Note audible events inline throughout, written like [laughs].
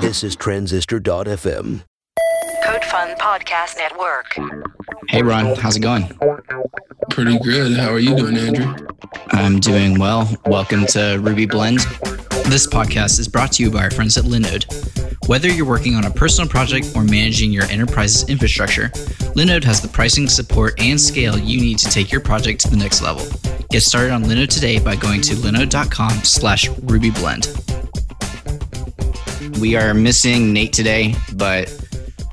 This is Transistor.fm. CodeFund Podcast Network. Hey Ron, how's it going? Pretty good. How are you doing, Andrew? I'm doing well. Welcome to Ruby Blend. This podcast is brought to you by our friends at Linode. Whether you're working on a personal project or managing your enterprise's infrastructure, Linode has the pricing, support, and scale you need to take your project to the next level. Get started on Linode today by going to linode.com slash rubyblend. We are missing Nate today, but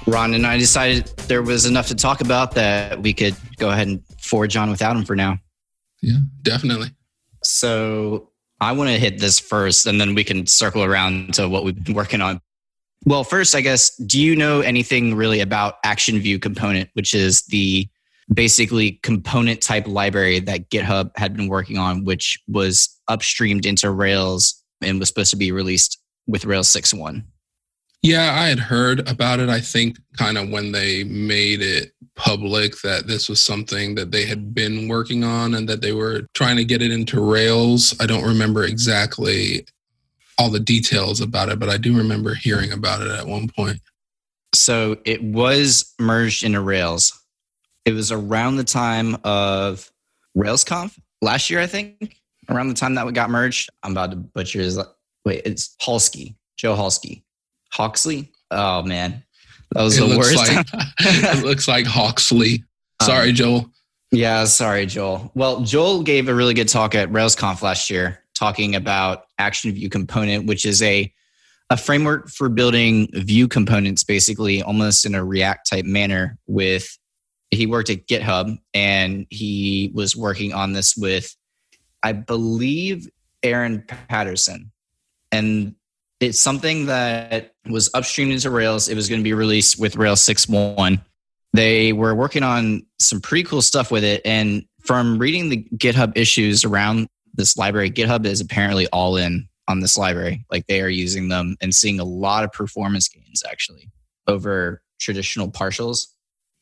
Ron and I decided there was enough to talk about that we could go ahead and forge on without him for now. Yeah, definitely. So I want to hit this first, and then we can circle around to what we've been working on. Well, first, I guess, do you know anything really about Action View Component, which is the basically component type library that GitHub had been working on, which was upstreamed into Rails and was supposed to be released with Rails 6.1? Yeah, I had heard about it. I think kind of when they made it public that this was something that they had been working on and that they were trying to get it into Rails. I don't remember exactly all the details about it, but I do remember hearing about it at one point. So it was merged into Rails. It was around the time of RailsConf last year, I think. Around the time that we got merged. I'm about to butcher his wait, it's Halsky, Joe Halsky. Hawksley? Oh man. That was it the worst. Like, [laughs] it looks like Hawksley. Sorry, um, Joel. Yeah, sorry, Joel. Well, Joel gave a really good talk at RailsConf last year, talking about Action View Component, which is a a framework for building view components, basically almost in a React type manner. With he worked at GitHub and he was working on this with, I believe, Aaron Patterson, and it's something that was upstreamed into Rails. It was going to be released with Rails 6.1. They were working on some pretty cool stuff with it. And from reading the GitHub issues around this library, GitHub is apparently all in on this library. Like they are using them and seeing a lot of performance gains actually over traditional partials.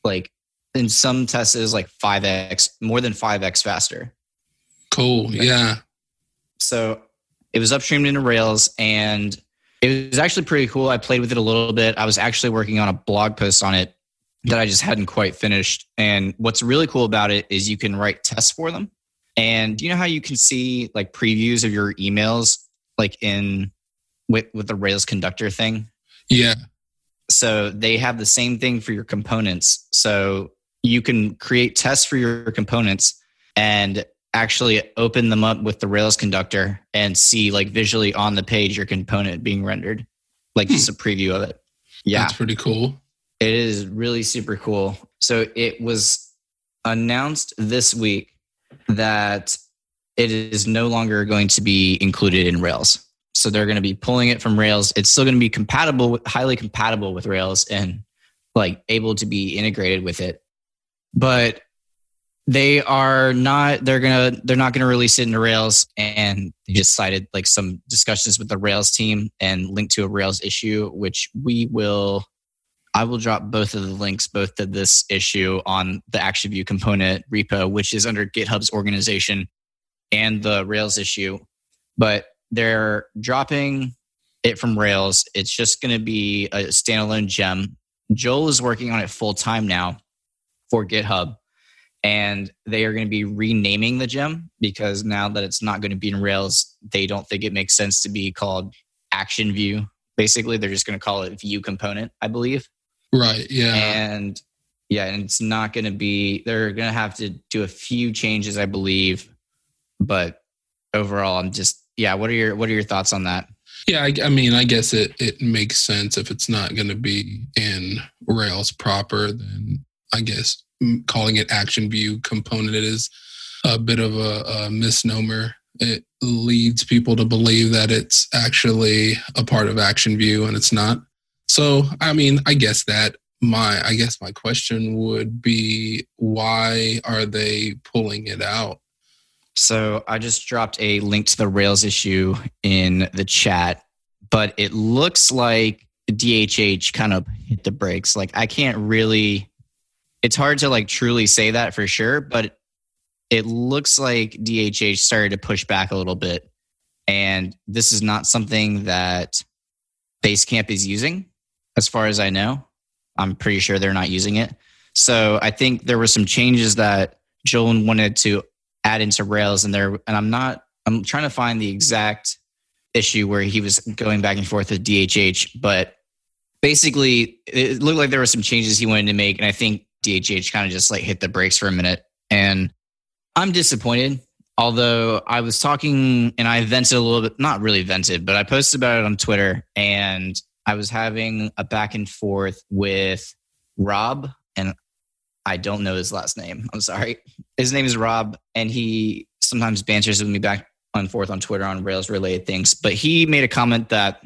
Like in some tests, is like 5x, more than 5x faster. Cool. Yeah. So it was upstreamed into Rails and it was actually pretty cool. I played with it a little bit. I was actually working on a blog post on it that I just hadn't quite finished. And what's really cool about it is you can write tests for them. And you know how you can see like previews of your emails like in with with the Rails conductor thing? Yeah. So they have the same thing for your components. So you can create tests for your components and actually open them up with the Rails conductor and see like visually on the page your component being rendered, like hmm. just a preview of it. Yeah. That's pretty cool. It is really super cool. So it was announced this week that it is no longer going to be included in Rails. So they're going to be pulling it from Rails. It's still going to be compatible, with, highly compatible with Rails and like able to be integrated with it. But they are not they're gonna they're not gonna release it into rails and they just cited like some discussions with the rails team and linked to a rails issue which we will i will drop both of the links both to this issue on the action view component repo which is under github's organization and the rails issue. But they're dropping it from rails. It's just to be a standalone gem. Joel is working on it full time now for github and they are going to be renaming the gem because now that it's not going to be in Rails, they don't think it makes sense to be called Action View. Basically, they're just going to call it View Component, I believe. Right. Yeah. And yeah, and it's not going to be. They're going to have to do a few changes, I believe. But overall, I'm just yeah. What are your What are your thoughts on that? Yeah, I, I mean, I guess it it makes sense if it's not going to be in Rails proper. Then I guess calling it action view component is a bit of a, a misnomer. It leads people to believe that it's actually a part of action view and it's not. So, I mean, I guess that my I guess my question would be why are they pulling it out? So, I just dropped a link to the Rails issue in the chat, but it looks like DHH kind of hit the brakes. Like I can't really it's hard to like truly say that for sure, but it looks like DHH started to push back a little bit. And this is not something that Basecamp is using, as far as I know. I'm pretty sure they're not using it. So I think there were some changes that Joel wanted to add into Rails, and there. And I'm not. I'm trying to find the exact issue where he was going back and forth with DHH, but basically it looked like there were some changes he wanted to make, and I think DHH kind of just like hit the brakes for a minute. And I'm disappointed. Although I was talking and I vented a little bit, not really vented, but I posted about it on Twitter and I was having a back and forth with Rob, and I don't know his last name. I'm sorry. His name is Rob, and he sometimes banters with me back and forth on Twitter on Rails related things. But he made a comment that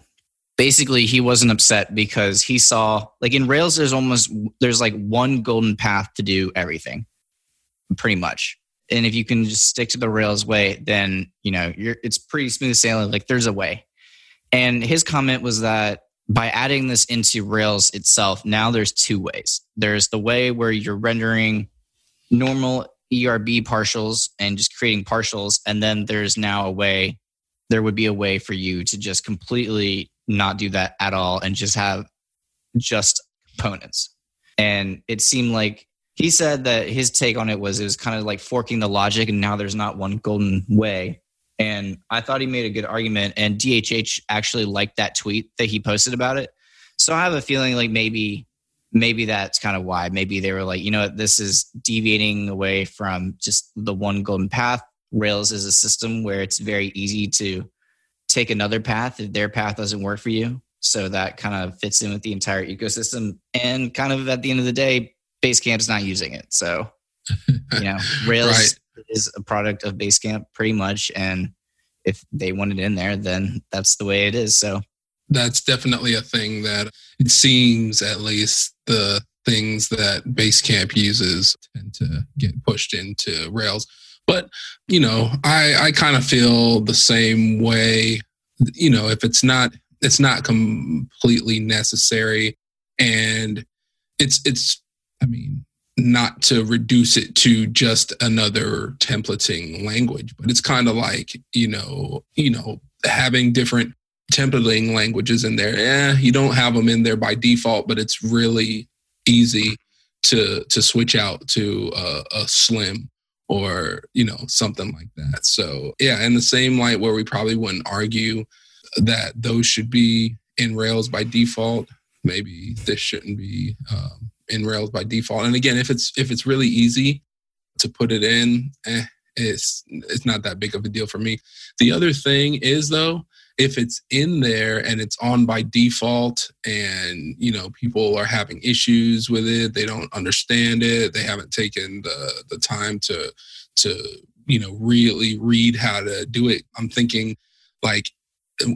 basically he wasn't upset because he saw like in Rails there's almost there's like one golden path to do everything, pretty much. And if you can just stick to the Rails way, then you know you're it's pretty smooth sailing. Like there's a way. And his comment was that by adding this into Rails itself, now there's two ways. There's the way where you're rendering normal ERB partials and just creating partials. And then there's now a way, there would be a way for you to just completely not do that at all and just have just components. And it seemed like he said that his take on it was it was kind of like forking the logic and now there's not one golden way and I thought he made a good argument. And DHH actually liked that tweet that he posted about it. So I have a feeling like maybe maybe that's kind of why. Maybe they were like, you know this is deviating away from just the one golden path. Rails is a system where it's very easy to take another path if their path doesn't work for you. So that kind of fits in with the entire ecosystem. And kind of at the end of the day, Basecamp's not using it. So, you know, [laughs] Rails right is a product of Basecamp pretty much. And if they want it in there, then that's the way it is. So that's definitely a thing that it seems at least the things that Basecamp uses tend to get pushed into Rails. But, you know, I, I kind of feel the same way, you know, if it's not it's not completely necessary and it's it's I mean, not to reduce it to just another templating language but it's kind of like you know you know having different templating languages in there. Yeah you don't have them in there by default but it's really easy to to switch out to a, a slim or you know something like that so yeah in the same light where we probably wouldn't argue that those should be in rails by default maybe this shouldn't be um, in Rails by default. And again, if it's if it's really easy to put it in, eh, it's it's not that big of a deal for me. The other thing is though, if it's in there and it's on by default and you know people are having issues with it they don't understand it they haven't taken the the time to to you know really read how to do it i'm thinking like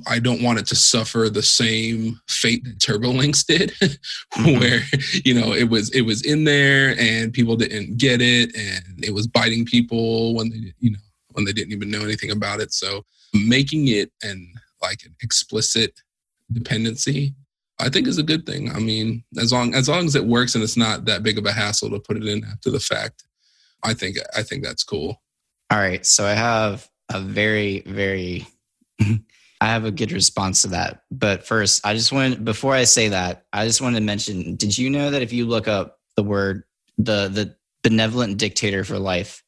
I don't want it to suffer the same fate that TurboLinks [laughs] did, mm-hmm. where you know it was it was in there and people didn't get it and it was biting people when they you know when they didn't even know anything about it. So making it and like an explicit dependency, I think is a good thing. I mean, as long as long as it works and it's not that big of a hassle to put it in after the fact, I think I think that's cool. All right, so I have a very very [laughs] I have a good response to that. But first, I just want before I say that, I just want to mention, did you know that if you look up the word the the benevolent dictator for life,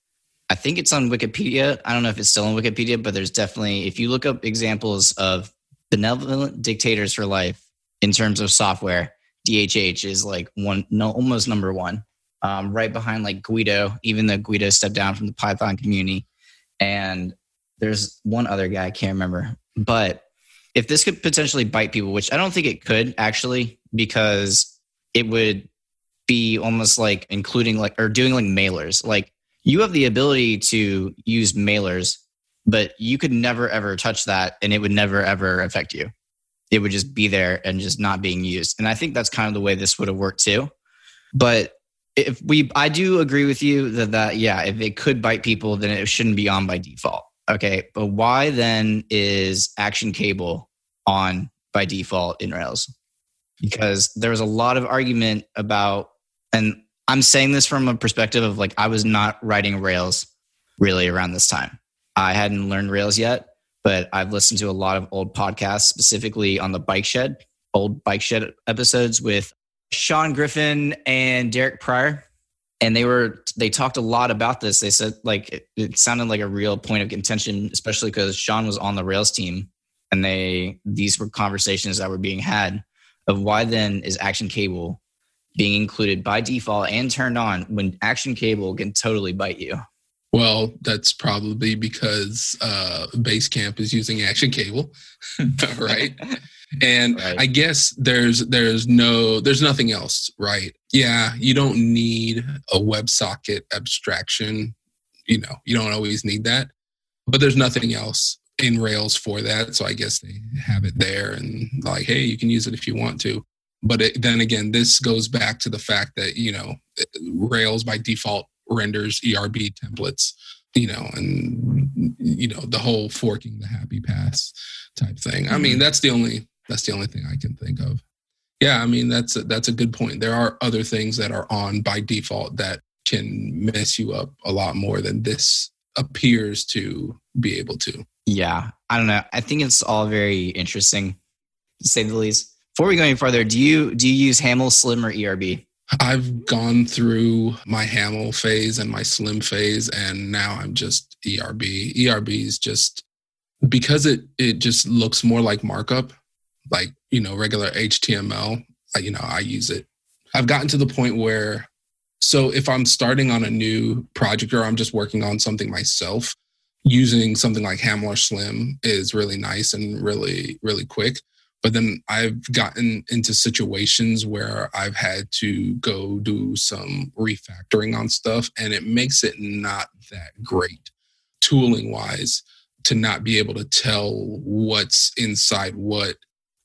I think it's on Wikipedia. I don't know if it's still on Wikipedia, but there's definitely if you look up examples of benevolent dictators for life in terms of software, DHH is like one no almost number one. Um, right behind like Guido, even though Guido stepped down from the Python community. And there's one other guy, I can't remember, but if this could potentially bite people, which I don't think it could actually, because it would be almost like including like or doing like mailers. Like you have the ability to use mailers, but you could never ever touch that and it would never ever affect you. It would just be there and just not being used. And I think that's kind of the way this would have worked too. But if we I do agree with you that that yeah, if it could bite people, then it shouldn't be on by default. Okay, but why then is Action Cable on by default in Rails? Because there was a lot of argument about, and I'm saying this from a perspective of like I was not writing Rails really around this time. I hadn't learned Rails yet, but I've listened to a lot of old podcasts, specifically on the Bike Shed. old bike shed episodes with Sean Griffin and Derek Prior. And they were they talked a lot about this. They said like it, it sounded like a real point of contention, especially because Sean was on the Rails team and they these were conversations that were being had of why then is action cable being included by default and turned on when action cable can totally bite you well, that's probably because uh, Basecamp is using Action Cable, [laughs] right? [laughs] And right. I guess there's there's no there's nothing else, right? Yeah, you don't need a WebSocket abstraction. You know, you don't always need that, but there's nothing else in Rails for that. So I guess they have it there and like, hey, you can use it if you want to. But it, then again, this goes back to the fact that you know Rails by default renders ERB templates, you know, and you know the whole forking the happy pass type thing. I mean, mm-hmm. that's the only that's the only thing I can think of. Yeah, I mean that's a, that's a good point. There are other things that are on by default that can mess you up a lot more than this appears to be able to. Yeah, I don't know. I think it's all very interesting, to say the least. Before we go any further, do you do you use Haml, Slim, or ERB? I've gone through my Haml phase and my Slim phase, and now I'm just ERB. ERB is just because it it just looks more like markup, like you know regular HTML. You know, I use it. I've gotten to the point where, so if I'm starting on a new project or I'm just working on something myself, using something like Haml or Slim is really nice and really really quick but then I've gotten into situations where I've had to go do some refactoring on stuff, and it makes it not that great tooling wise to not be able to tell what's inside what,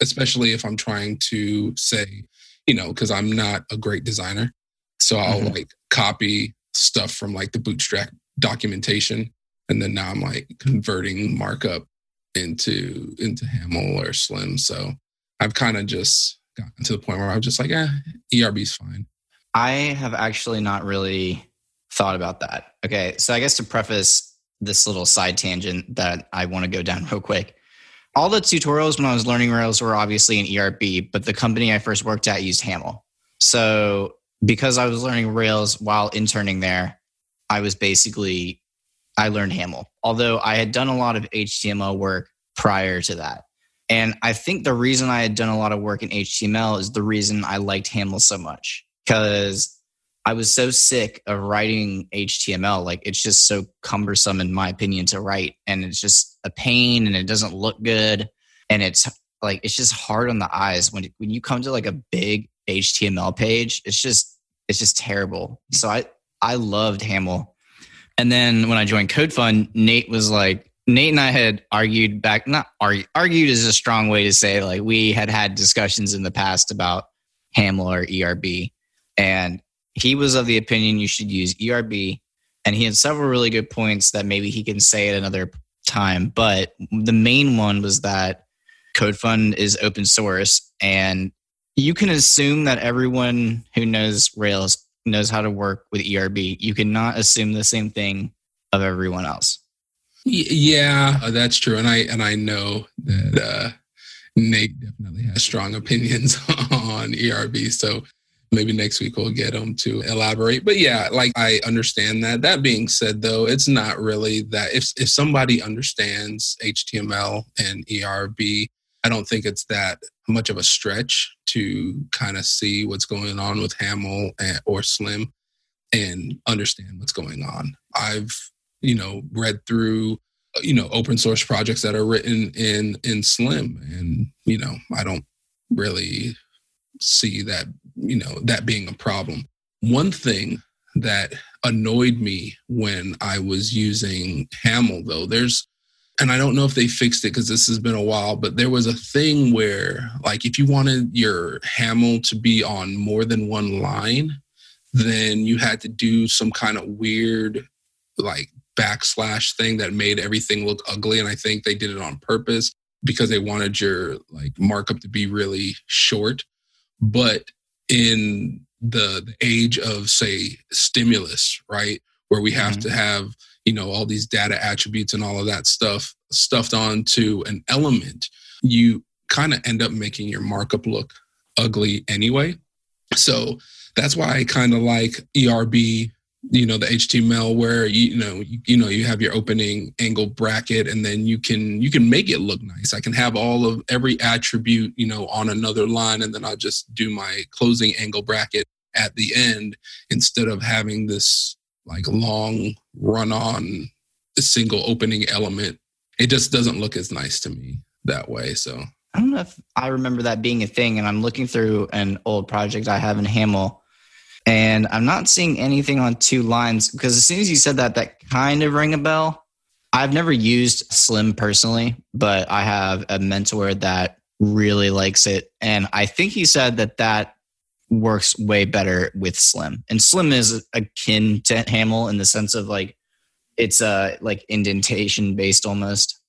especially if I'm trying to say, you know, because I'm not a great designer. So I'll mm-hmm. like copy stuff from like the bootstrap documentation. And then now I'm like converting markup into into Haml or Slim. So I've kind of just gotten to the point where I'm just like, eh, ERB's fine. I have actually not really thought about that. Okay, so I guess to preface this little side tangent that I want to go down [laughs] real quick. All the tutorials when I was learning Rails were obviously in ERB, but the company I first worked at used Haml. So because I was learning Rails while interning there, I was basically I learned Haml. Although I had done a lot of HTML work prior to that. And I think the reason I had done a lot of work in HTML is the reason I liked Haml so much because I was so sick of writing HTML. Like it's just so cumbersome, in my opinion, to write. And it's just a pain and it doesn't look good. And it's like, it's just hard on the eyes. When, when you come to like a big HTML page, it's just, it's just terrible. So I, I loved Haml. And then when I joined CodeFund, Nate was like, Nate and I had argued back, not argued, argued is a strong way to say, like we had had discussions in the past about Haml or ERB. And he was of the opinion you should use ERB. And he had several really good points that maybe he can say at another time. But the main one was that CodeFund is open source and you can assume that everyone who knows Rails knows how to work with ERB. You cannot assume the same thing of everyone else. Yeah, uh, that's true, and I and I know that uh, Nate definitely has strong opinions [laughs] on ERB. So maybe next week we'll get him to elaborate. But yeah, like I understand that. That being said, though, it's not really that. If if somebody understands HTML and ERB, I don't think it's that much of a stretch to kind of see what's going on with Haml and, or Slim and understand what's going on. I've you know read through you know open source projects that are written in in slim and you know i don't really see that you know that being a problem one thing that annoyed me when i was using haml though there's and i don't know if they fixed it because this has been a while but there was a thing where like if you wanted your haml to be on more than one line then you had to do some kind of weird like backslash thing that made everything look ugly. And I think they did it on purpose because they wanted your like markup to be really short. But in the, the age of say stimulus, right, where we have mm-hmm. to have you know all these data attributes and all of that stuff stuffed onto an element, you kind of end up making your markup look ugly anyway. So that's why I kind of like ERB, you know, the HTML where you, know you, you know you have your opening angle bracket and then you can you can make it look nice. I can have all of every attribute, you know, on another line and then I'll just do my closing angle bracket at the end instead of having this like long run on single opening element. It just doesn't look as nice to me that way. So I don't know if I remember that being a thing. And I'm looking through an old project I have in Haml and I'm not seeing anything on two lines because as soon as you said that, that kind of rang a bell. I've never used Slim personally, but I have a mentor that really likes it. And I think he said that that works way better with Slim. And Slim is akin to Haml in the sense of like it's uh like indentation based almost.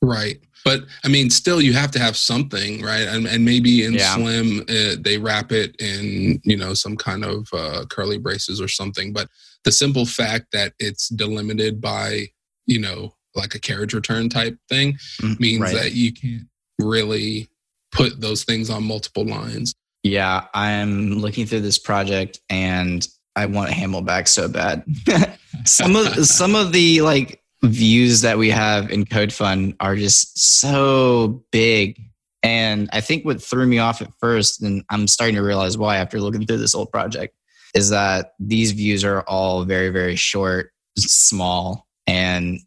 Right. But I mean, still, you have to have something, right? And, and maybe in Yeah. Slim, uh, they wrap it in, you know, some kind of uh, curly braces or something. But the simple fact that it's delimited by, you know, like a carriage return type thing Mm, means right. that you can't really put those things on multiple lines. Yeah, I'm looking through this project and I want Haml back so bad. [laughs] some of some of the like views that we have in CodeFund are just so big. And I think what threw me off at first, and I'm starting to realize why after looking through this old project, is that these views are all very, very short, small, and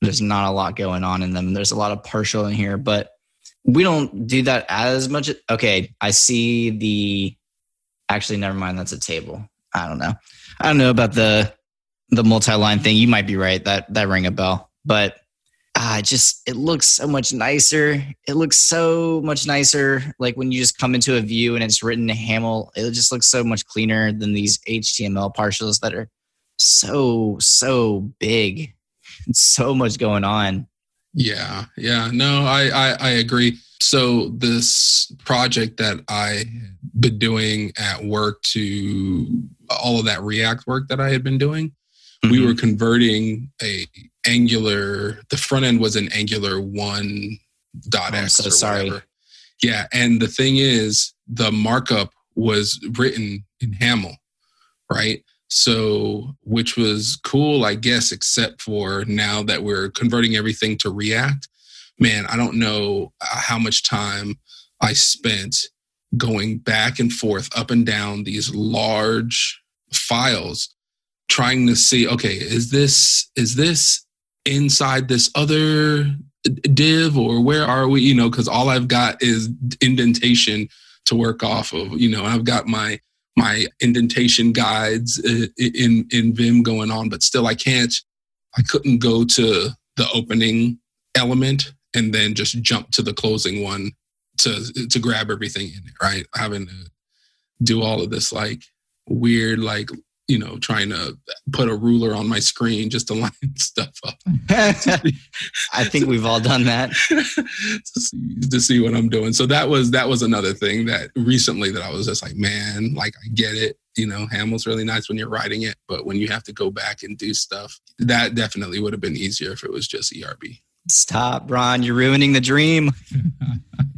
there's not a lot going on in them. There's a lot of partial in here, but we don't do that as much. Okay, I see the. Actually, never mind. That's a table. I don't know. I don't know about the the multi-line thing. You might be right. That that rang a bell, but ah, it just it looks so much nicer. It looks so much nicer. Like when you just come into a view and it's written in Haml, it just looks so much cleaner than these HTML partials that are so so big. And so much going on. Yeah, yeah. No, I, I I agree. So this project that I had been doing at work to all of that React work that I had been doing, we Mhm. were converting a Angular. The front end was an Angular one dot Oh, X so sorry. whatever. Yeah, and the thing is, the markup was written in Haml, right? So, which was cool, I guess, except for now that we're converting everything to React. Man, I don't know uh, how much time I spent going back and forth, up and down these large files, trying to see, okay, is this is this inside this other div or where are we? You know, because all I've got is indentation to work off of. You know, I've got my my indentation guides uh, in in Vim going on, but still I can't. I couldn't go to the opening element and then just jump to the closing one to to grab everything in it. Right, having to do all of this like weird like you know trying to put a ruler on my screen just to [laughs] line stuff up [laughs] I think we've all done that. [laughs] to, see, to see what I'm doing. So that was that was another thing that recently that I was just like, man, like I get it. You know, Haml's really nice when you're writing it, but when you have to go back and do stuff, that definitely would have been easier if it was just ERB. Stop, Ron. You're ruining the dream.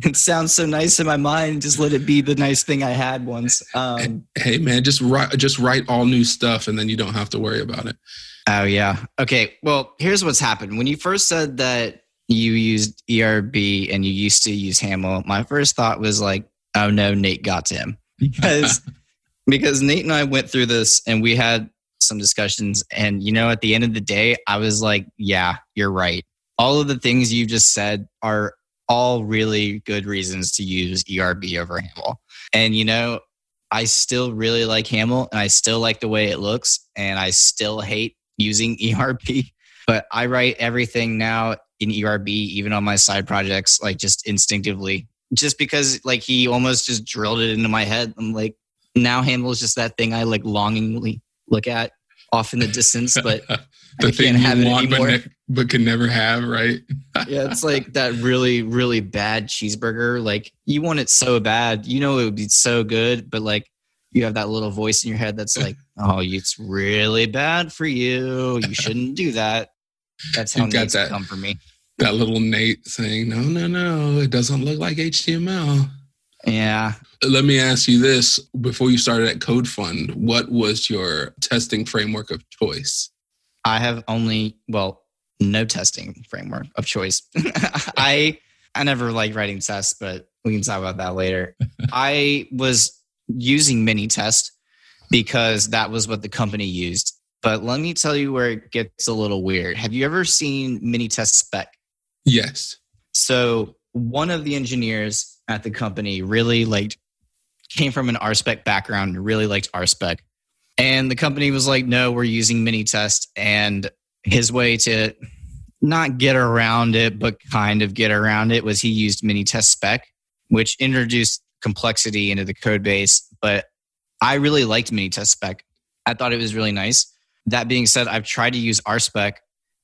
It [laughs] sounds so nice in my mind. Just let it be the nice thing I had once. Um, Hey man, just write just write all new stuff and then you don't have to worry about it. oh, yeah. Okay. Well, here's what's happened. When you first said that you used ERB and you used to use Haml, my first thought was like, oh no, Nate got to him. [laughs] Because, because Nate and I went through this and we had some discussions. And, you know, at the end of the day, I was like, yeah, you're right. All of the things you just said are all really good reasons to use ERB over Haml. And you know, I still really like Haml and I still like the way it looks and I still hate using [laughs] ERB, but I write everything now in ERB even on my side projects like just instinctively just because like he almost just drilled it into my head. I'm like now Haml is just that thing I like longingly look at off in the distance, but [laughs] the thing can't have you want but, ne- but can never have, right? [laughs] yeah, it's like that really, really bad cheeseburger. Like you want it so bad, you know it would be so good, but like you have that little voice in your head that's like, [laughs] "Oh, it's really bad for you. You shouldn't do that." That's how You've got Nate's that. come for me. that little Nate saying, "No, no, no, it doesn't look like HTML." Yeah. Let me ask you this: Before you started at Code Fund, what was your testing framework of choice? I have only well, no testing framework of choice. [laughs] I I never like writing tests, but we can talk about that later. [laughs] I was using Minitest because that was what the company used. But let me tell you where it gets a little weird. Have you ever seen Minitest spec? Yes. So one of the engineers at the company really liked came from an RSpec background, and really liked RSpec. And the company was like, no, we're using Minitest. And his way to not get around it, but kind of get around it was he used Minitest spec, which introduced complexity into the code base. But I really liked Minitest spec. I thought it was really nice. That being said, I've tried to use RSpec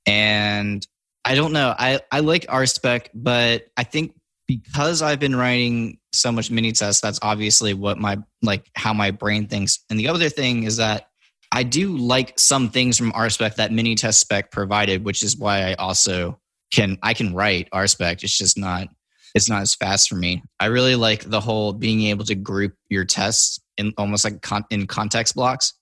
and I don't know. I, I like RSpec, but I think because I've been writing so much Minitest, that's obviously what my like how my brain thinks. And the other thing is that I do like some things from RSpec that Minitest spec provided, which is why I also can I can write RSpec. It's just not it's not as fast for me. I really like the whole being able to group your tests in almost like con- in context blocks.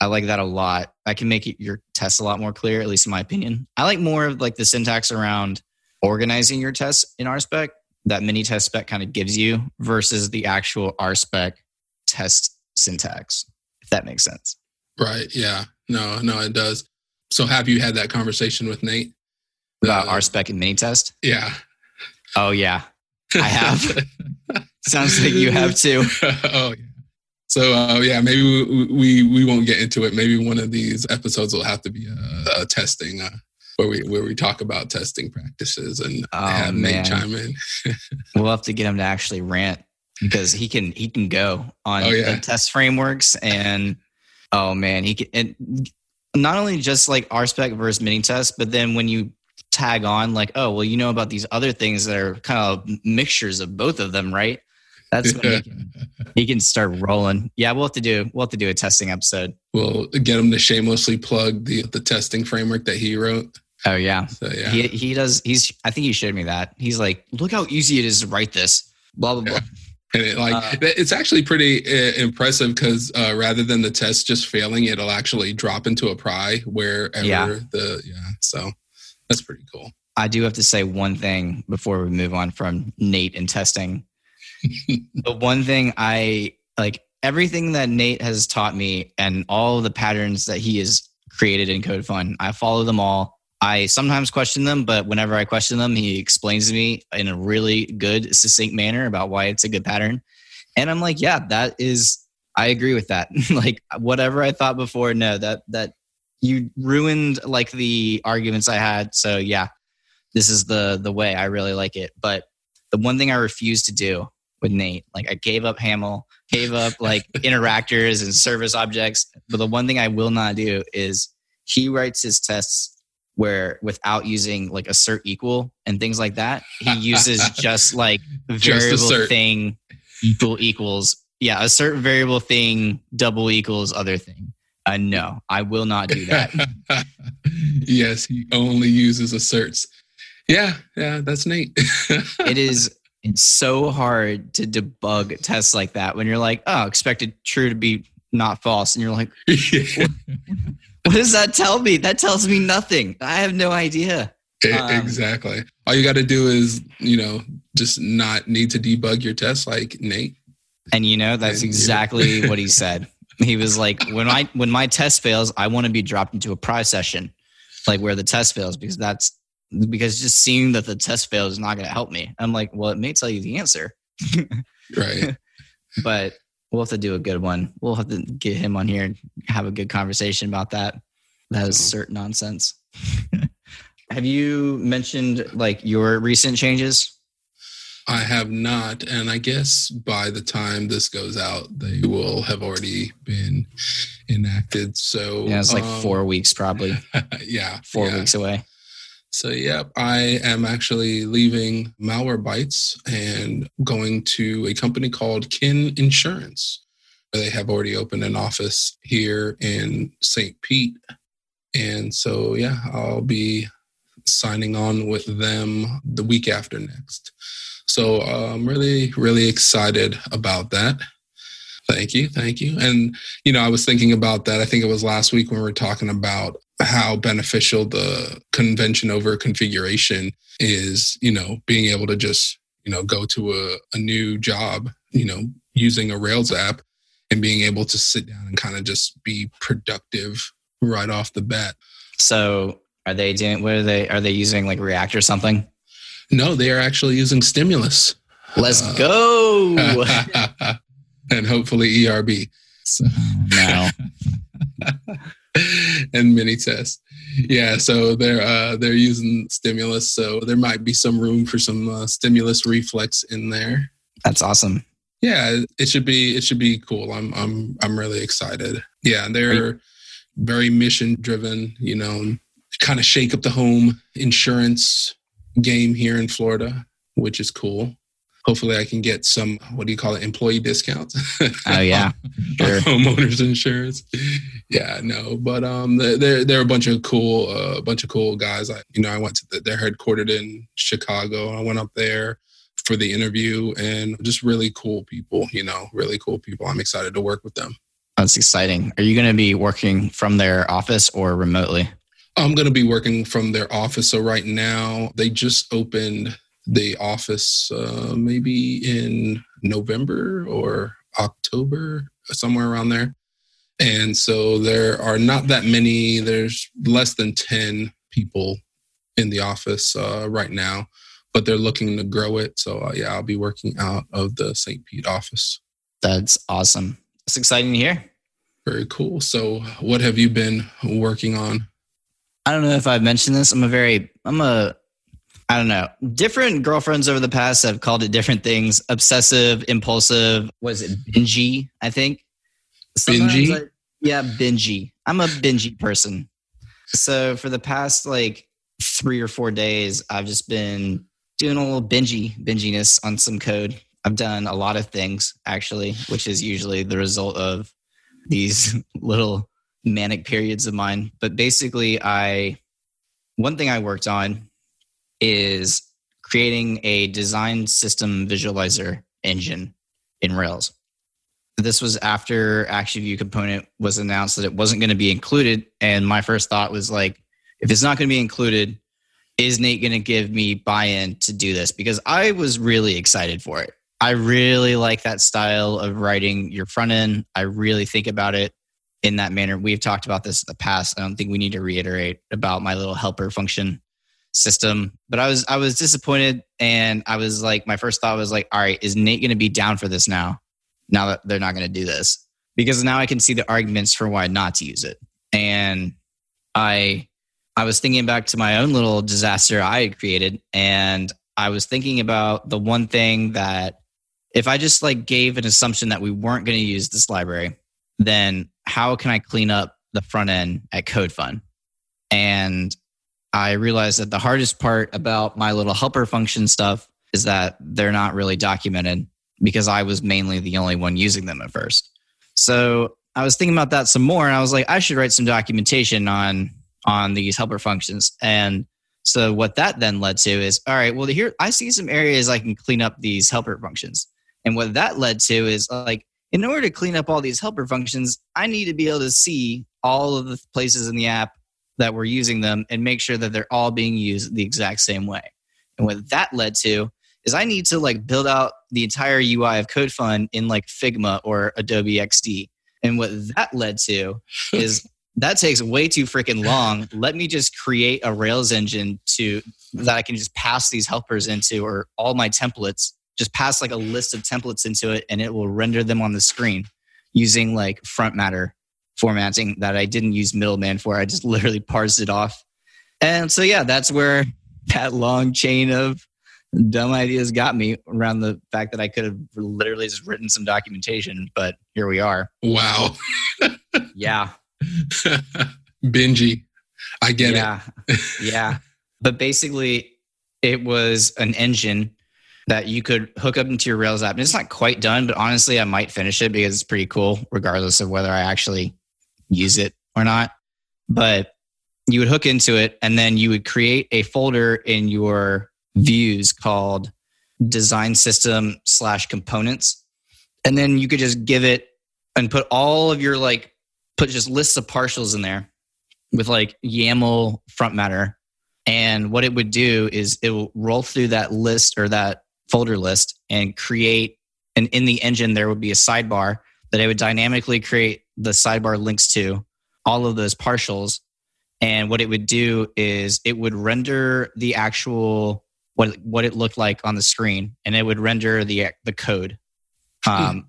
I like that a lot. I can make it, your tests a lot more clear, at least in my opinion. I like more of like the syntax around organizing your tests in RSpec that mini test spec kind of gives you versus the actual RSpec test syntax, if that makes sense. Right. Yeah. No, no, it does. So have you had that conversation with Nate? About uh, RSpec and mini test? Yeah. Oh, yeah. I have. [laughs] Sounds like you have too. [laughs] oh, yeah. So uh, yeah, maybe we, we, we won't get into it. Maybe one of these episodes will have to be a, a testing uh, where we where we talk about testing practices and oh, have. Nate chime in. [laughs] we'll have to get him to actually rant because he can he can go on oh, yeah. the test frameworks and oh man he can and not only just like RSpec versus Minitest, but then when you tag on like oh well you know about these other things that are kind of mixtures of both of them right that's when he can, [laughs] he can start rolling. Yeah, we'll have to do we'll have to do a testing episode. We'll get him to shamelessly plug the the testing framework that he wrote. Oh yeah. So, yeah. He he does he's I think he showed me that. He's like, look how easy it is to write this. Blah blah blah. And it, like uh, it's actually pretty uh, impressive because uh, rather than the test just failing, it'll actually drop into a pry wherever yeah. the yeah. So that's pretty cool. I do have to say one thing before we move on from Nate and testing [laughs] the one thing I like everything that Nate has taught me and all the patterns that he has created in CodeFund, I follow them all. I sometimes question them, but whenever I question them, he explains to me in a really good, succinct manner about why it's a good pattern. And I'm like, yeah, that is I agree with that. [laughs] like whatever I thought before, no, that that you ruined like the arguments I had. So yeah, this is the the way. I really like it. But the one thing I refuse to do with Nate. Like I gave up Haml, gave up like [laughs] interactors and service objects. But the one thing I will not do is he writes his tests where without using like assert equal and things like that, he uses [laughs] just like variable just thing equal equals. Yeah, assert variable thing double equals other thing. Uh, no, I will not do that. [laughs] yes, he only uses asserts. Yeah, yeah, that's Nate. [laughs] it is it's so hard to debug tests like that when you're like, oh, expected true to be not false. And you're like, what does that tell me? That tells me nothing. I have no idea. Um, exactly. All you got to do is, you know, just not need to debug your test like Nate. And you know, that's and, exactly [laughs] what he said. He was like, when I when my test fails, I want to be dropped into a pry session, like where the test fails, because that's because just seeing that the test fails is not going to help me. I'm like, well, it may tell you the answer. [laughs] right. but we'll have to do a good one. We'll have to get him on here and have a good conversation about that. That is certain nonsense. [laughs] have you mentioned like your recent changes? I have not. And I guess by the time this goes out, they will have already been enacted. So yeah, it's like um, four weeks probably. [laughs] yeah. Four yeah. weeks away. So, yep, I am actually leaving Malwarebytes and going to a company called Kin Insurance. They have already opened an office here in St. Pete. And so, yeah, I'll be signing on with them the week after next. So uh, I'm really, really excited about that. Thank you. Thank you. And, you know, I was thinking about that. I think it was last week when we were talking about how beneficial the convention over configuration is, you know, being able to just, you know, go to a, a new job, you know, using a Rails app and being able to sit down and kind of just be productive right off the bat. So are they doing what are they are they using like React or something? No, they are actually using Stimulus. Let's uh, go. [laughs] and hopefully ERB. So, [laughs] no. [laughs] [laughs] and mini test. Yeah, so they're uh, they're using stimulus, so there might be some room for some uh, StimulusReflex in there. That's awesome. Yeah, it should be it should be cool. I'm I'm I'm really excited. Yeah, they're very mission driven. You know, kind of shake up the home insurance game here in Florida, which is cool hopefully I can get some what do you call it employee discounts. [laughs] oh yeah, [laughs] sure. homeowners insurance. Yeah, no, but um, they're they're a bunch of cool, a uh, bunch of cool guys. I you know I went to the, they're headquartered in Chicago. I went up there for the interview and just really cool people. You know, really cool people. I'm excited to work with them. That's exciting. Are you going to be working from their office or remotely? I'm going to be working from their office. So right now they just opened the office uh, maybe in November or October, somewhere around there. And so there are not that many, there's less than 10 people in the office uh, right now, but they're looking to grow it. So, uh, yeah, I'll be working out of the St. Pete office. That's awesome. It's exciting to hear. Very cool. So, what have you been working on? I don't know if I've mentioned this. I'm a very, I'm a I don't know. Different girlfriends over the past have called it different things. Obsessive, impulsive. Was it bingy? I think. bingy. I, yeah, bingy. I'm a bingy person. So for the past like three or four days, I've just been doing a little bingy binginess on some code. I've done a lot of things actually, which is usually the result of these [laughs] little manic periods of mine. But basically, I one thing I worked on is creating a design system visualizer engine in Rails. This was after Action View component was announced that it wasn't going to be included. And my first thought was like, if it's not going to be included, is Nate going to give me buy in to do this? Because I was really excited for it. I really like that style of writing your front end. I really think about it in that manner. We've talked about this in the past. I don't think we need to reiterate about my little helper function system. But I was I was disappointed, and I was like, my first thought was like, all right, is Nate going to be down for this now? Now that they're not going to do this, because now I can see the arguments for why not to use it. And I I was thinking back to my own little disaster I had created, and I was thinking about the one thing that if I just like gave an assumption that we weren't going to use this library, then how can I clean up the front end at CodeFund? And I realized that the hardest part about my little helper function stuff is that they're not really documented because I was mainly the only one using them at first. So I was thinking about that some more and I was like, I should write some documentation on on these helper functions. And so what that then led to is, all right, well here I see some areas I can clean up these helper functions. And what that led to is like, in order to clean up all these helper functions, I need to be able to see all of the places in the app that we're using them and make sure that they're all being used the exact same way. And what that led to is I need to like build out the entire UI of CodeFund in like Figma or Adobe XD. And what that led to [laughs] is that takes way too freaking long. Let me just create a Rails engine to that I can just pass these helpers into or all my templates, just pass like a list of templates into it and it will render them on the screen using like front matter formatting that I didn't use middleman for. I just [laughs] literally parsed it off. And so, yeah, that's where that long chain of dumb ideas got me around the fact that I could have literally just written some documentation, but here we are. Wow. [laughs] yeah. [laughs] Bingy. I get yeah. it. yeah. But basically, it was an engine that you could hook up into your Rails app. And it's not quite done, but honestly, I might finish it because it's pretty cool, regardless of whether I actually use it or not. But you would hook into it, and then you would create a folder in your views called design system slash components. And then you could just give it and put all of your like, put just lists of partials in there with like YAML front matter. And what it would do is it will roll through that list or that folder list and create, and in the engine, there would be a sidebar that it would dynamically create the sidebar links to all of those partials. And what it would do is it would render the actual what what it looked like on the screen, and it would render the the code. Um,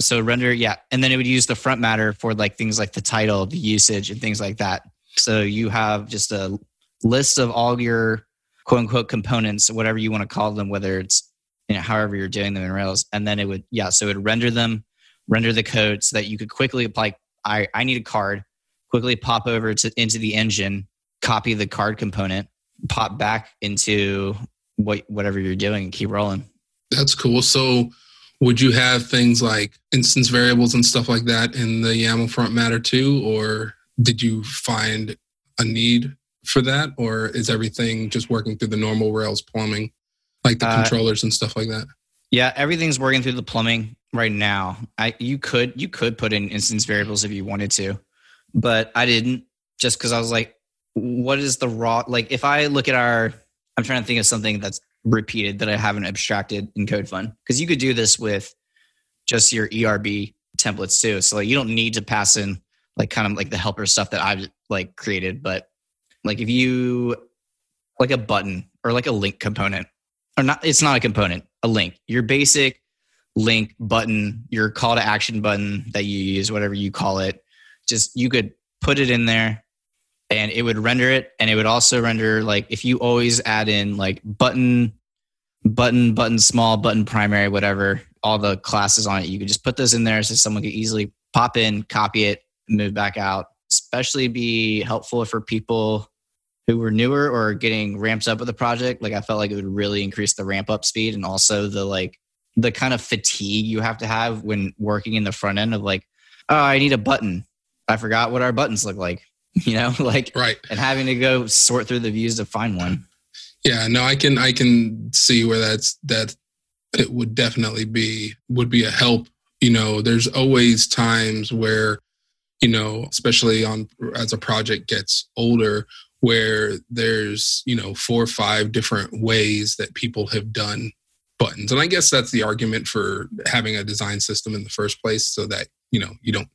so render, yeah, and then it would use the front matter for like things like the title, the usage, and things like that. So you have just a list of all your quote unquote components, whatever you want to call them, whether it's you know however you're doing them in Rails, and then it would yeah, so it would render them, render the code so that you could quickly apply. I I need a card, quickly pop over to into the engine, copy the card component, pop back into what whatever you're doing, and keep rolling. That's cool. So would you have things like instance variables and stuff like that in the YAML front matter too, or did you find a need for that, or is everything just working through the normal Rails plumbing, like the Uh, controllers and stuff like that? Yeah, everything's working through the plumbing right now. I you could you could put in instance variables if you wanted to, but I didn't just because I was like, what is the raw like? If I look at our, I'm trying to think of something that's repeated that I haven't abstracted in CodeFund because you could do this with just your ERB templates too. So like you don't need to pass in like kind of like the helper stuff that I've like created, but like if you like a button or like a link component or not it's not a component a link your basic link button your call to action button that you use whatever you call it just you could put it in there and it would render it. And it would also render like if you always add in like button button button small button primary whatever all the classes on it you could just put those in there so someone could easily pop in copy it move back out. Especially be helpful for people who were newer or getting ramped up with the project. Like i felt like it would really increase the ramp up speed and also the like the kind of fatigue you have to have when working in the front end of like oh i need a button i forgot what our buttons look like [laughs] you know like Right. and having to go sort through the views to find one Yeah, no, I can I can see where that's that it would definitely be would be a help. You know, there's always times where, you know, especially on as a project gets older, where there's, you know, four or five different ways that people have done buttons. And I guess that's the argument for having a design system in the first place so that, you know, you don't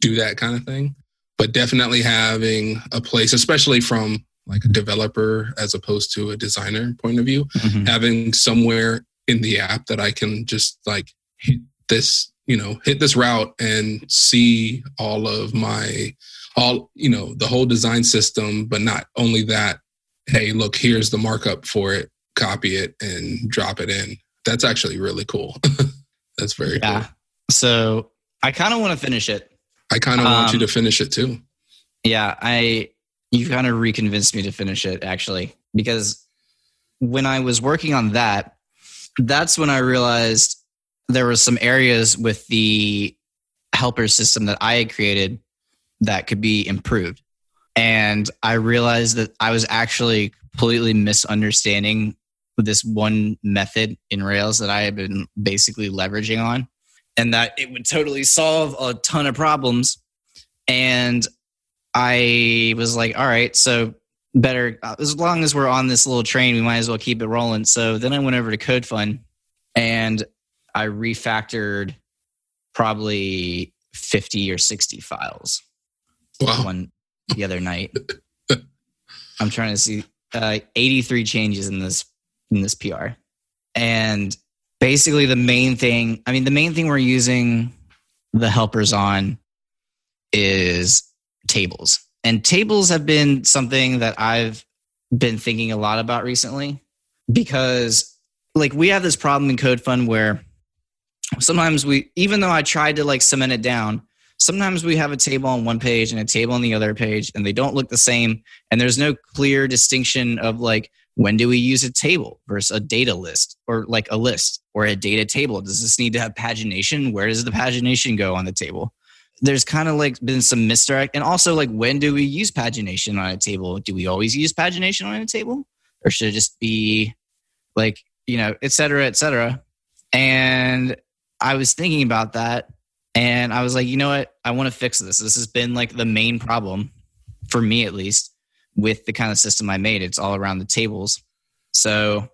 do that kind of thing. But definitely having a place, especially from like a developer as opposed to a designer point of view, mm-hmm. having somewhere in the app that I can just like hit this, you know, hit this route and see all of my all, you know, the whole design system, but not only that, hey, look, here's the markup for it, copy it and drop it in. That's actually really cool. [laughs] That's very yeah cool. so i kind of want to finish it I kind of want you Um, to finish it too. Yeah, I you kind of reconvinced me to finish it actually because when I was working on that, that's when I realized there were some areas with the helper system that I had created that could be improved. And I realized that I was actually completely misunderstanding this one method in Rails that I had been basically leveraging on, and that it would totally solve a ton of problems. And I was like, all right, so better as long as we're on this little train, we might as well keep it rolling. So then I went over to CodeFund and I refactored probably 50 or 60 files Wow. one the other night. [laughs] I'm trying to see uh, 83 changes in this in this PR. And basically the main thing, I mean the main thing we're using the helpers on is tables. And tables have been something that I've been thinking a lot about recently because like we have this problem in Code CodeFund where sometimes we even though I tried to like cement it down, sometimes we have a table on one page and a table on the other page and they don't look the same and there's no clear distinction of like when do we use a table versus a data list or like a list or a data table does this need to have pagination where does the pagination go on the table there's kind of like been some misdirect, and also like when do we use pagination on a table? Do we always use pagination on a table, or should it just be like you know, et cetera, et cetera? And I was thinking about that, and I was like, you know what? I want to fix this. This has been like the main problem for me, at least, with the kind of system I made. It's all around the tables. So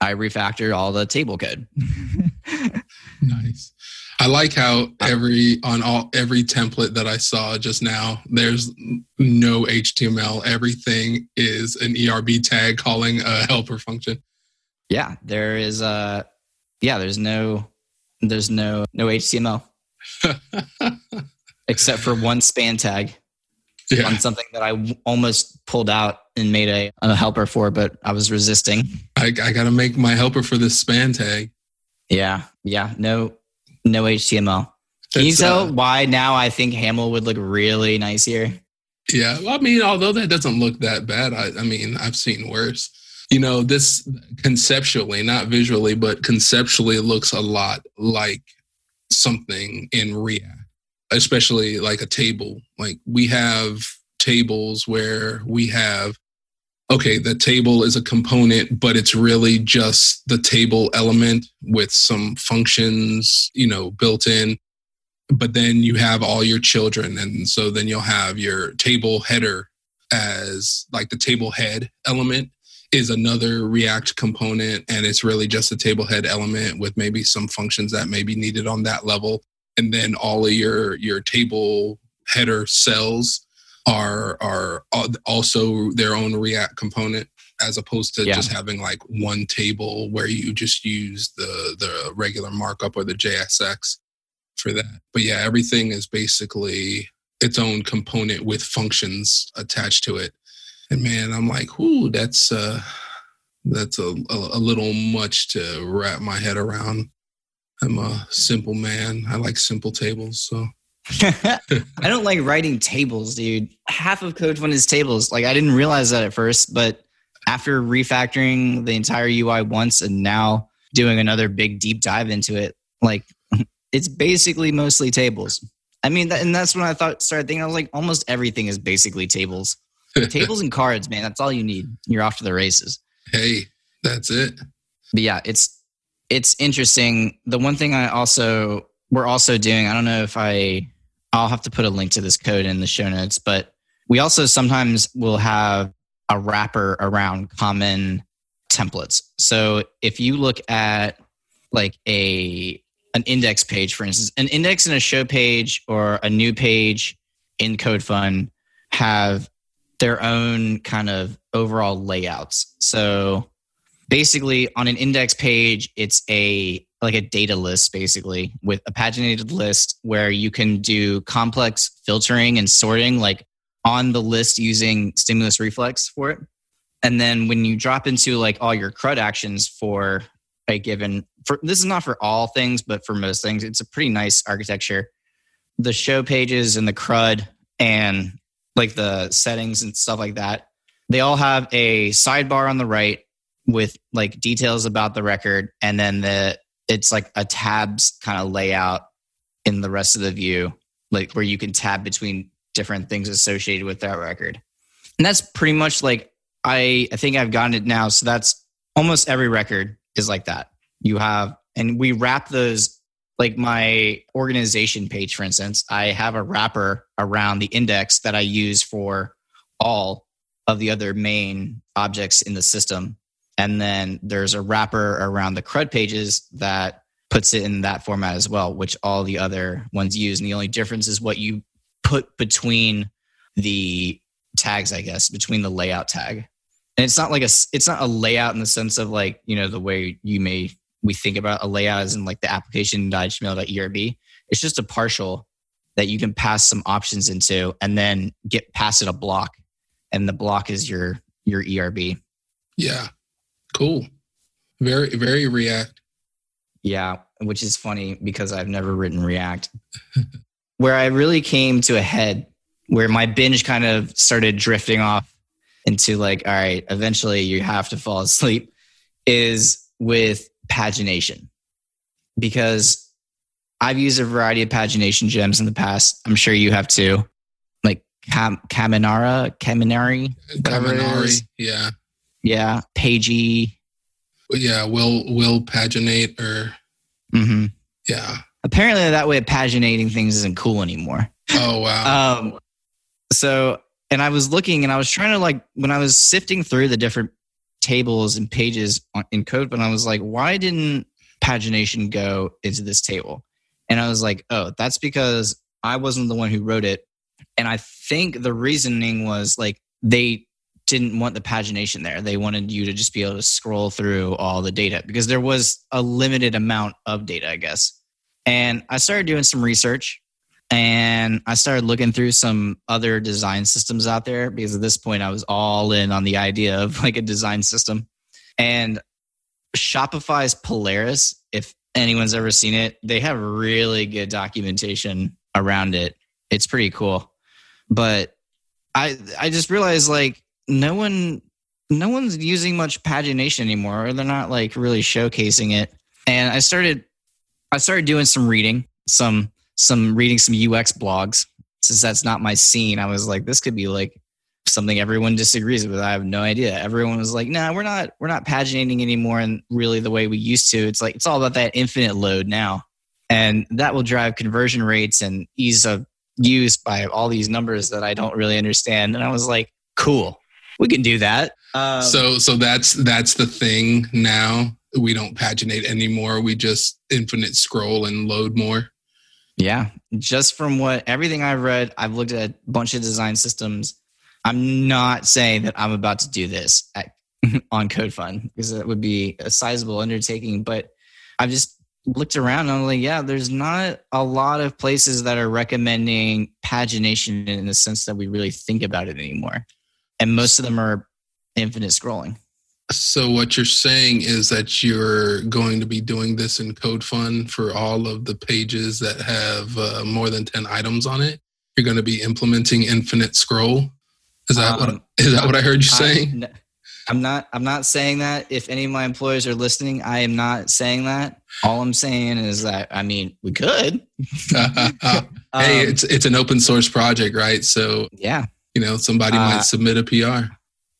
I refactored all the table code. [laughs] nice. I like how every on all every template that I saw just now, there's no HTML. Everything is an ERB tag calling a helper function. Yeah, there is a yeah, there's no there's no no HTML. [laughs] except for one span tag yeah. on something that I almost pulled out and made a, a helper for, but I was resisting. I, I got to make my helper for this span tag. Yeah, yeah, no no HTML. Can you tell uh, why now I think Haml would look really nice here? Yeah, well, I mean, although that doesn't look that bad, I, I mean, I've seen worse. You know, this conceptually, not visually, but conceptually, looks a lot like something in React, especially like a table. Like we have tables where we have okay, the table is a component, but it's really just the table element with some functions, you know, built in. But then you have all your children. And so then you'll have your table header as like the table head element is another React component. And it's really just a table head element with maybe some functions that may be needed on that level. And then all of your, your table header cells are are also their own React component as opposed to yeah. just having like one table where you just use the the regular markup or the JSX for that. But yeah, everything is basically its own component with functions attached to it. And man, I'm like, ooh, that's uh that's a, a, a little much to wrap my head around. I'm a simple man. I like simple tables, so [laughs] I don't like writing tables, dude. Half of CodeFund is tables. Like I didn't realize that at first, but after refactoring the entire UI once and now doing another big deep dive into it, like [laughs] it's basically mostly tables. I mean, that, and that's when I thought started thinking. I was like, almost everything is basically tables, [laughs] tables and cards, man. That's all you need. You're off to the races. Hey, that's it. But yeah, it's it's interesting. The one thing I also we're also doing. I don't know if I I'll have to put a link to this code in the show notes, but we also sometimes will have a wrapper around common templates. So if you look at like a an index page, for instance, an index and a show page or a new page in CodeFund have their own kind of overall layouts. So basically on an index page, it's a like a data list basically with a paginated list where you can do complex filtering and sorting like on the list using StimulusReflex for it. And then when you drop into like all your crud actions for a given for this is not for all things but for most things it's a pretty nice architecture. The show pages and the crud and like the settings and stuff like that they all have a sidebar on the right with like details about the record and then the it's like a tabs kind of layout in the rest of the view, like where you can tab between different things associated with that record. And that's pretty much like I I think I've gotten it now. So that's almost every record is like that. You have and we wrap those like my organization page, for instance, I have a wrapper around the index that I use for all of the other main objects in the system. And then there's a wrapper around the CRUD pages that puts it in that format as well, which all the other ones use. And the only difference is what you put between the tags, I guess, between the layout tag. And it's not like a it's not a layout in the sense of like, you know, the way you may we think about a layout as in like the application.html.erb. It's just a partial that you can pass some options into and then get past it a block. And the block is your your ERB. Yeah. Cool. Very, very React. Yeah, which is funny because I've never written React. [laughs] where I really came to a head, where my binge kind of started drifting off into like, all right, eventually you have to fall asleep, is with pagination. Because I've used a variety of pagination gems in the past. I'm sure you have too, like Cam- Caminara, Caminari, Kaminari, yeah, Yeah, Pagy. yeah. Will will paginate or hmm yeah. Apparently, that way of paginating things isn't cool anymore. Oh wow. [laughs] Um, so, and I was looking and I was trying to like, when I was sifting through the different tables and pages in code, but I was like, why didn't pagination go into this table? And I was like, oh, that's because I wasn't the one who wrote it. And I think the reasoning was like, they didn't want the pagination there. They wanted you to just be able to scroll through all the data because there was a limited amount of data, I guess. And I started doing some research and I started looking through some other design systems out there because at this point I was all in on the idea of [laughs] like a design system. And Shopify's Polaris, if anyone's ever seen it, they have really good documentation around it. It's pretty cool. But I I just realized like no one no one's using much pagination anymore or they're not like really showcasing it. And I started I started doing some reading, some some reading some UX blogs. Since that's not my scene, I was like, this could be like something everyone disagrees with. I have no idea. Everyone was like, no, nah, we're not we're not paginating anymore and really the way we used to. It's like it's all about that infinite load now. And that will drive conversion rates and ease of use by all these numbers that I don't really understand. And I was like, cool. We can do that. Um, so so that's that's the thing now. We don't paginate anymore. We just infinite scroll and load more. Yeah, just from what everything I've read, I've looked at a bunch of design systems. I'm not saying that I'm about to do this at, [laughs] on CodeFund because it would be a sizable undertaking, but I've just looked around and I'm like, yeah, there's not a lot of places that are recommending pagination in the sense that we really think about it anymore. And most of them are infinite scrolling. So what you're saying is that you're going to be doing this in CodeFund for all of the pages that have uh, more than 10 items on it. You're going to be implementing infinite scroll. Is that what Um, is that what I heard you I- saying? n- I'm not. I'm not saying that. If any of my employers are listening, I am not saying that. All I'm saying is that I mean we could. [laughs] hey, Um, it's it's an open source project, right? So yeah. You know somebody Uh, might submit a PR.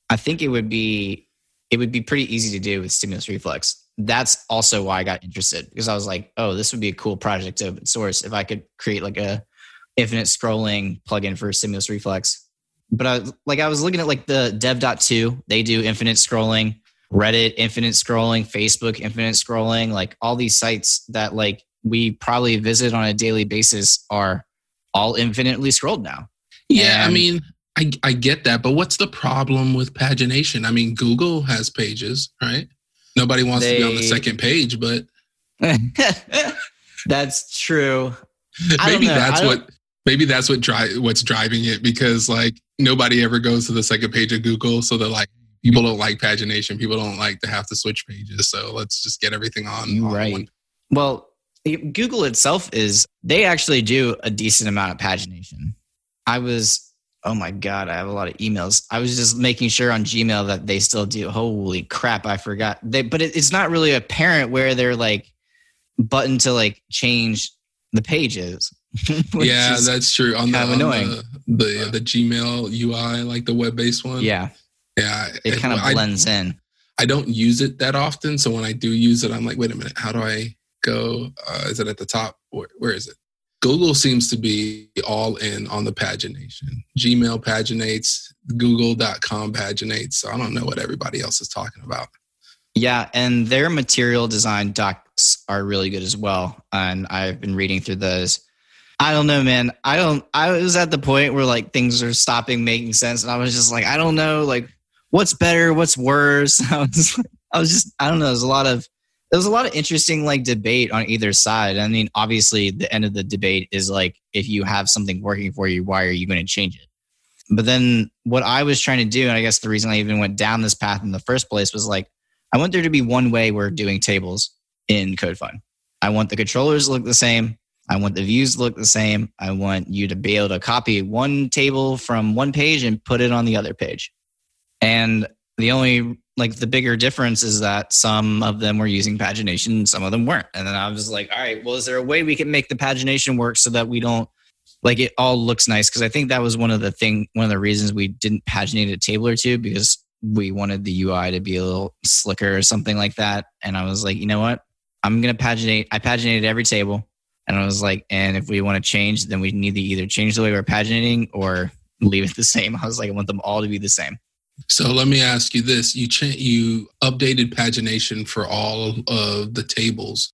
I think it would be it would be pretty easy to do with StimulusReflex. That's also why I got interested because I was like, oh, this would be a cool project to open source if I could create like a infinite scrolling plugin for StimulusReflex. But I like I was looking at like the dev.to, they do infinite scrolling, Reddit infinite scrolling, Facebook infinite scrolling, like all these sites that like we probably visit on a daily basis are all infinitely scrolled now. Yeah, I mean, I I get that, but what's the problem with pagination? I mean, Google has pages, right? Nobody wants to be on the second page, but [laughs] That's true. Maybe that's what maybe that's what dri- what's driving it because like nobody ever goes to the second page of Google, so they're like people don't like pagination, people don't like to have to switch pages, so let's just get everything on. On right. one- Well, Google itself is they actually do a decent amount of pagination. I was oh my god, I have a lot of emails. I was just making sure on Gmail that they still do. Holy crap, I forgot. They but it, it's not really apparent where they're like button to like change the pages. [laughs] Yeah, that's true. On the, of on annoying. the the the Gmail UI, like the web based one. yeah, yeah. it kind of I- blends in. I don't use it that often. So when I do use it, I'm like, wait a minute, how do I go? Uh, is it at the top? Where, where is it? Google seems to be all in on the pagination. Gmail paginates, Google.com paginates. So I don't know what everybody else is talking about. Yeah, and their material design docs are really good as well. And I've been reading through those. I don't know, man. I don't I was at the point where like things are stopping making sense and I was just like, I don't know, like what's better, what's worse. [laughs] I was I was just I don't know, there's a lot of there was a lot of interesting like debate on either side. I mean, obviously the end of the debate is like if you have something working for you, why are you going to change it? But then what I was trying to do, and I guess the reason I even went down this path in the first place was like I want there to be one way we're doing tables in CodeFund. I want the controllers look the same. I want the views look the same. I want you to be able to copy one table from one page and put it on the other page. And the only like the bigger difference is that some of them were using pagination, some of them weren't. And then I was like, all right, well, is there a way we can make the pagination work so that we don't like it all looks nice? Because I think that was one of the thing, one of the reasons we didn't paginate a table or two because we wanted the UI to be a little slicker or something like that. And I was like, you know what? I'm gonna paginate. I paginated every table, and I was like, and if we want to change, then we need to either change the way we're paginating or leave it the same. [laughs] I was like, I want them all to be the same. So let me ask you this: you cha- you updated pagination for all of the tables.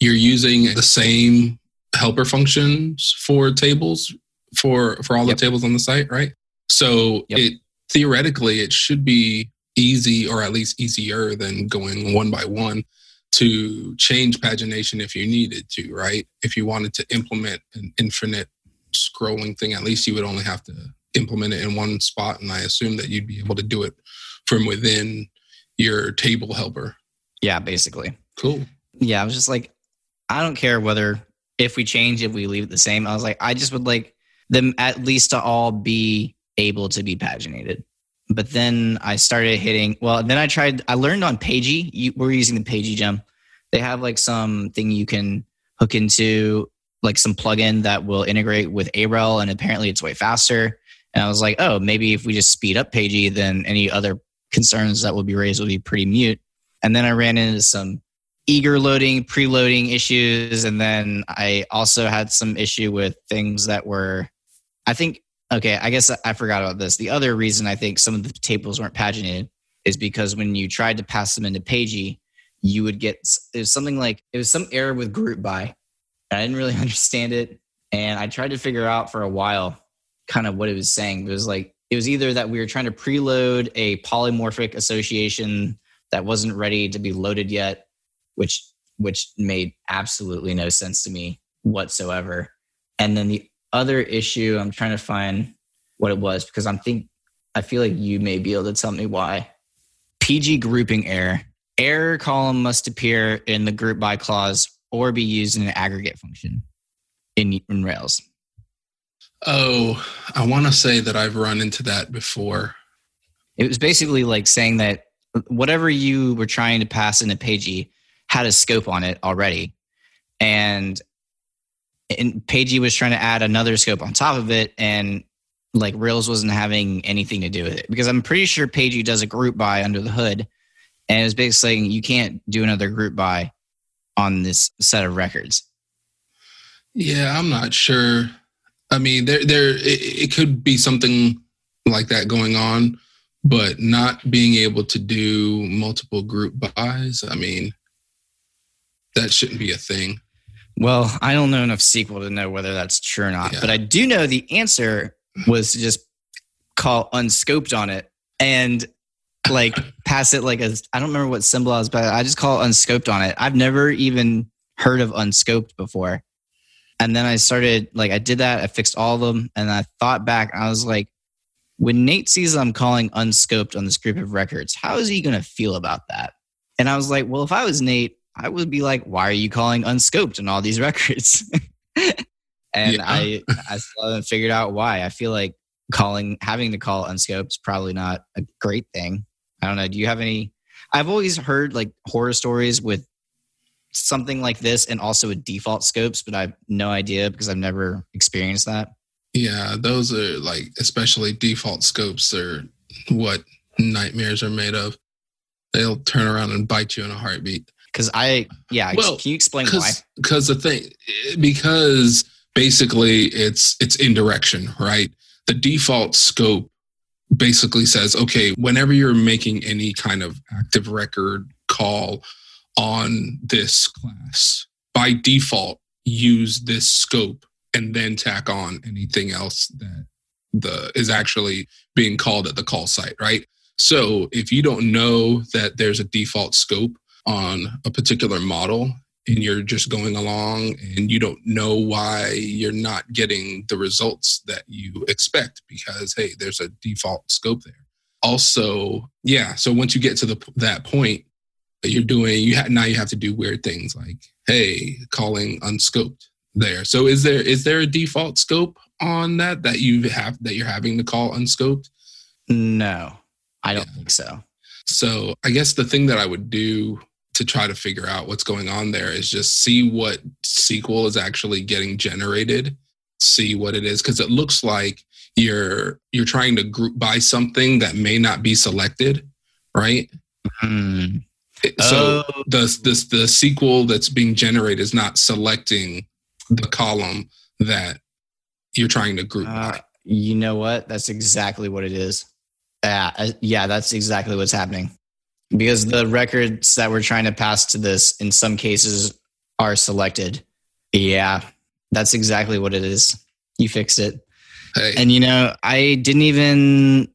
You're using the same helper functions for tables for for all Yep. the tables on the site, right? So Yep. it theoretically it should be easy or at least easier than going one by one to change pagination if you needed to, right? If you wanted to implement an infinite scrolling thing, at least you would only have to implement it in one spot. And I assume that you'd be able to do it from within your table helper. Yeah, basically. Cool. Yeah, I was just like, I don't care whether if we change, if we leave it the same. I was like, I just would like them at least to all be able to be paginated. But then I started hitting. Well, then I tried. I learned on Pagy. You, we're using the Pagy gem. They have like some thing you can hook into, like some plugin that will integrate with Arel, and apparently it's way faster. And I was like, oh, maybe if we just speed up Pagy, then any other concerns that will be raised will be pretty mute. And then I ran into some eager loading, preloading issues. And then I also had some issue with things that were, I think, okay, I guess I forgot about this. The other reason I think some of the tables weren't paginated is because when you tried to pass them into Pagy, you would get, it was something like, it was some error with group by. I didn't really [laughs] understand it. And I tried to figure out for a while kind of what it was saying. It was like, it was either that we were trying to preload a polymorphic association that wasn't ready to be loaded yet, which which made absolutely no sense to me whatsoever. And then the other issue, I'm trying to find what it was because I'm think I feel like you may be able to tell me why. PG grouping error. Error column must appear in the group by clause or be used in an aggregate function in, in Rails. Oh, I want to say that I've run into that before. It was basically like saying that whatever you were trying to pass into Pagy had a scope on it already. And, and Pagy was trying to add another scope on top of it. And like Rails wasn't having anything to do with it because I'm pretty sure Pagy does a group by under the hood. And it was basically saying you can't do another group by on this set of records. Yeah, I'm not sure. I mean, there, there, it, it could be something like that going on, but not being able to do multiple group buys. I mean, that shouldn't be a thing. Well, I don't know enough SQL to know whether that's true or not, Yeah. but I do know the answer was to just call unscoped on it and like [laughs] pass it like a I don't remember what symbol I was, but I just call unscoped on it. I've never even heard of unscoped before. And then I started like I did that, I fixed all of them, and I thought back, I was like, when Nate sees I'm calling unscoped on this group of records, how is he gonna feel about that? And I was like, well, if I was Nate, I would be like, why are you calling unscoped on all these records? [laughs] and Yeah. I I still haven't figured out why. I feel like calling having to call unscoped is probably not a great thing. I don't know. Do you have any I've always heard like horror stories with something like this and also with default scopes, but I have no idea because I've never experienced that. Yeah, those are like, especially default scopes are what nightmares are made of. They'll turn around and bite you in a heartbeat. Because I, yeah, Well, can you explain why? because because the thing because basically it's it's indirection right the default scope basically says okay whenever you're making any kind of active record call on this class. By default use this scope and then tack on anything else that the is actually being called at the call site right? So if you don't know that there's a default scope on a particular model and you're just going along and you don't know why you're not getting the results that you expect because hey there's a default scope there. Also yeah so once you get to the that point you're doing you have now you have to do weird things like hey calling unscoped there so is there is there a default scope on that that you have that you're having to call unscoped No, I don't Yeah. think so. So I guess the thing that I would do to try to figure out what's going on there is just see what SQL is actually getting generated, see what it is, because it looks like you're you're trying to group by something that may not be selected, right? Hmm. So Oh. the the the SQL that's being generated is not selecting the column that you're trying to group Uh, you know what? That's exactly what it is. Yeah, uh, yeah, that's exactly what's happening. Because the records that we're trying to pass to this, in some cases, are selected. Yeah, that's exactly what it is. You fixed it. Hey, And you know, I didn't even.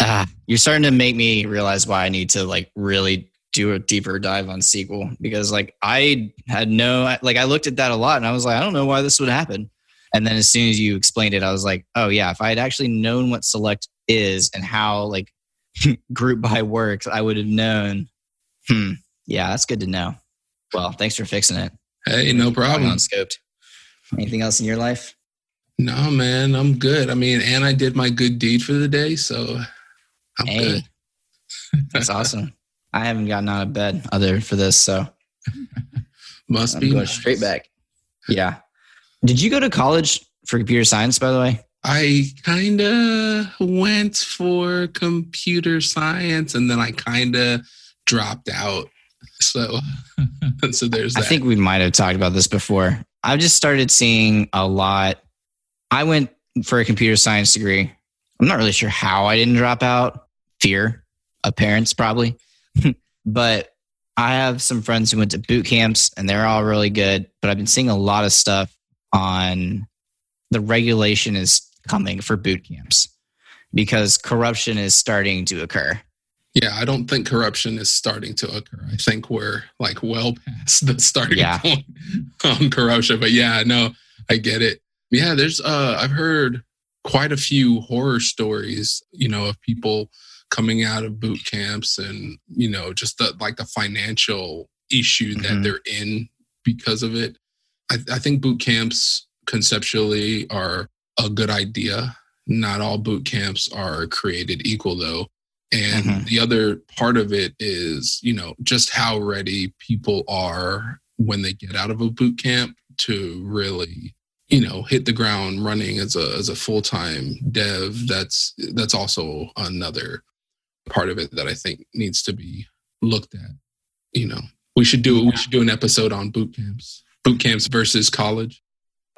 Ah, you're starting to make me realize why I need to like really do a deeper dive on SQL because like I had no like I looked at that a lot and I was like I don't know why this would happen. And then as soon as you explained it, I was like, oh yeah, if I had actually known what select is and how like [laughs] group by works, I would have known. Hmm. Yeah, that's good to know. Well, thanks for fixing it. hey, no problem. Unscoped. Anything else in your life? No, man, I'm good. I mean, and I did my good deed for the day, so I'm Hey, good. [laughs] that's awesome. I haven't gotten out of bed other for this, so [laughs] Must I'm be going nice. straight back. Yeah. Did you go to college for computer science, by the way? I kind of went for computer science, and then I kind of dropped out. So, [laughs] so there's that. I think we might have talked about this before. I've just started seeing a lot. I went for a computer science degree. I'm not really sure how I didn't drop out. Fear of parents, probably. But I have some friends who went to boot camps and they're all really good. But I've been seeing a lot of stuff on the regulation is coming for boot camps because corruption is starting to occur. Yeah, I don't think corruption is starting to occur. I think we're like well past the starting Yeah. point [laughs] on corruption. But yeah, no, I get it. Yeah, there's uh I've heard quite a few horror stories, you know, of people coming out of boot camps and, you know, just the like the financial issue that Mhm. they're in because of it. I, I think boot camps conceptually are a good idea. Not all boot camps are created equal though. And Mhm. the other part of it is, you know, just how ready people are when they get out of a boot camp to really, you know, hit the ground running as a as a full-time dev. That's that's also another part of it that I think needs to be looked at. You know, we should do we should do an episode on boot camps. Boot camps versus college.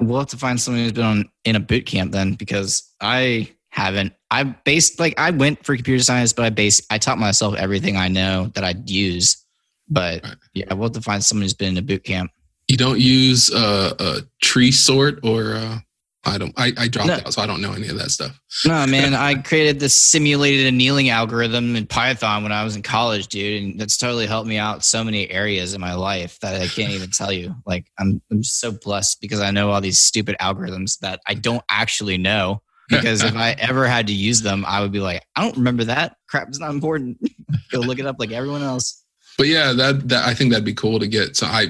We'll have to find someone who's been on in a boot camp then, because I haven't. I based like I went for computer science, but I based I taught myself everything I know that I'd use. But Right. yeah, we'll have to find someone who's been in a boot camp. You don't use uh, a tree sort or uh, I don't. I, I dropped No. out, so I don't know any of that stuff. No, [laughs] man, I created this simulated annealing algorithm in Python when I was in college, dude, and that's totally helped me out so many areas in my life that I can't even tell you. Like, I'm I'm so blessed because I know all these stupid algorithms that I don't actually know. [laughs] Because if I ever had to use them, I would be like, I don't remember that. Crap It's not important. [laughs] Go look it up like everyone else. But yeah, that that I think that'd be cool to get. So I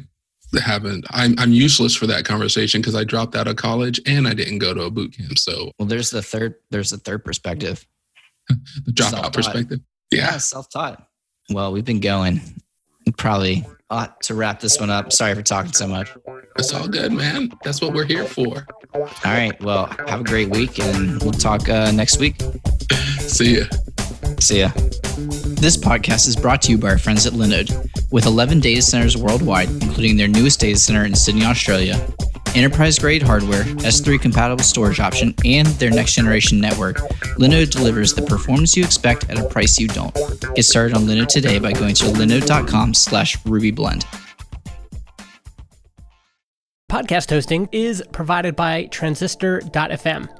haven't. I'm I'm useless for that conversation because I dropped out of college and I didn't go to a boot camp. So Well, there's the third. There's the third perspective. [laughs] the dropout Self-taught. perspective. Yeah. self-taught. Well, we've been going. Probably ought to wrap this one up. Sorry for talking so much. It's all good, man. That's what we're here for. All right. Well, have a great week, and we'll talk uh, next week. [laughs] See ya. See ya. This podcast is brought to you by our friends at Linode. With 11 data centers worldwide, including their newest data center in Sydney, Australia, enterprise grade hardware, S3 compatible storage option, and their next generation network, Linode delivers the performance you expect at a price you don't. Get started on Linode today by going to linode.com slash rubyblend. Podcast hosting is provided by Transistor.fm.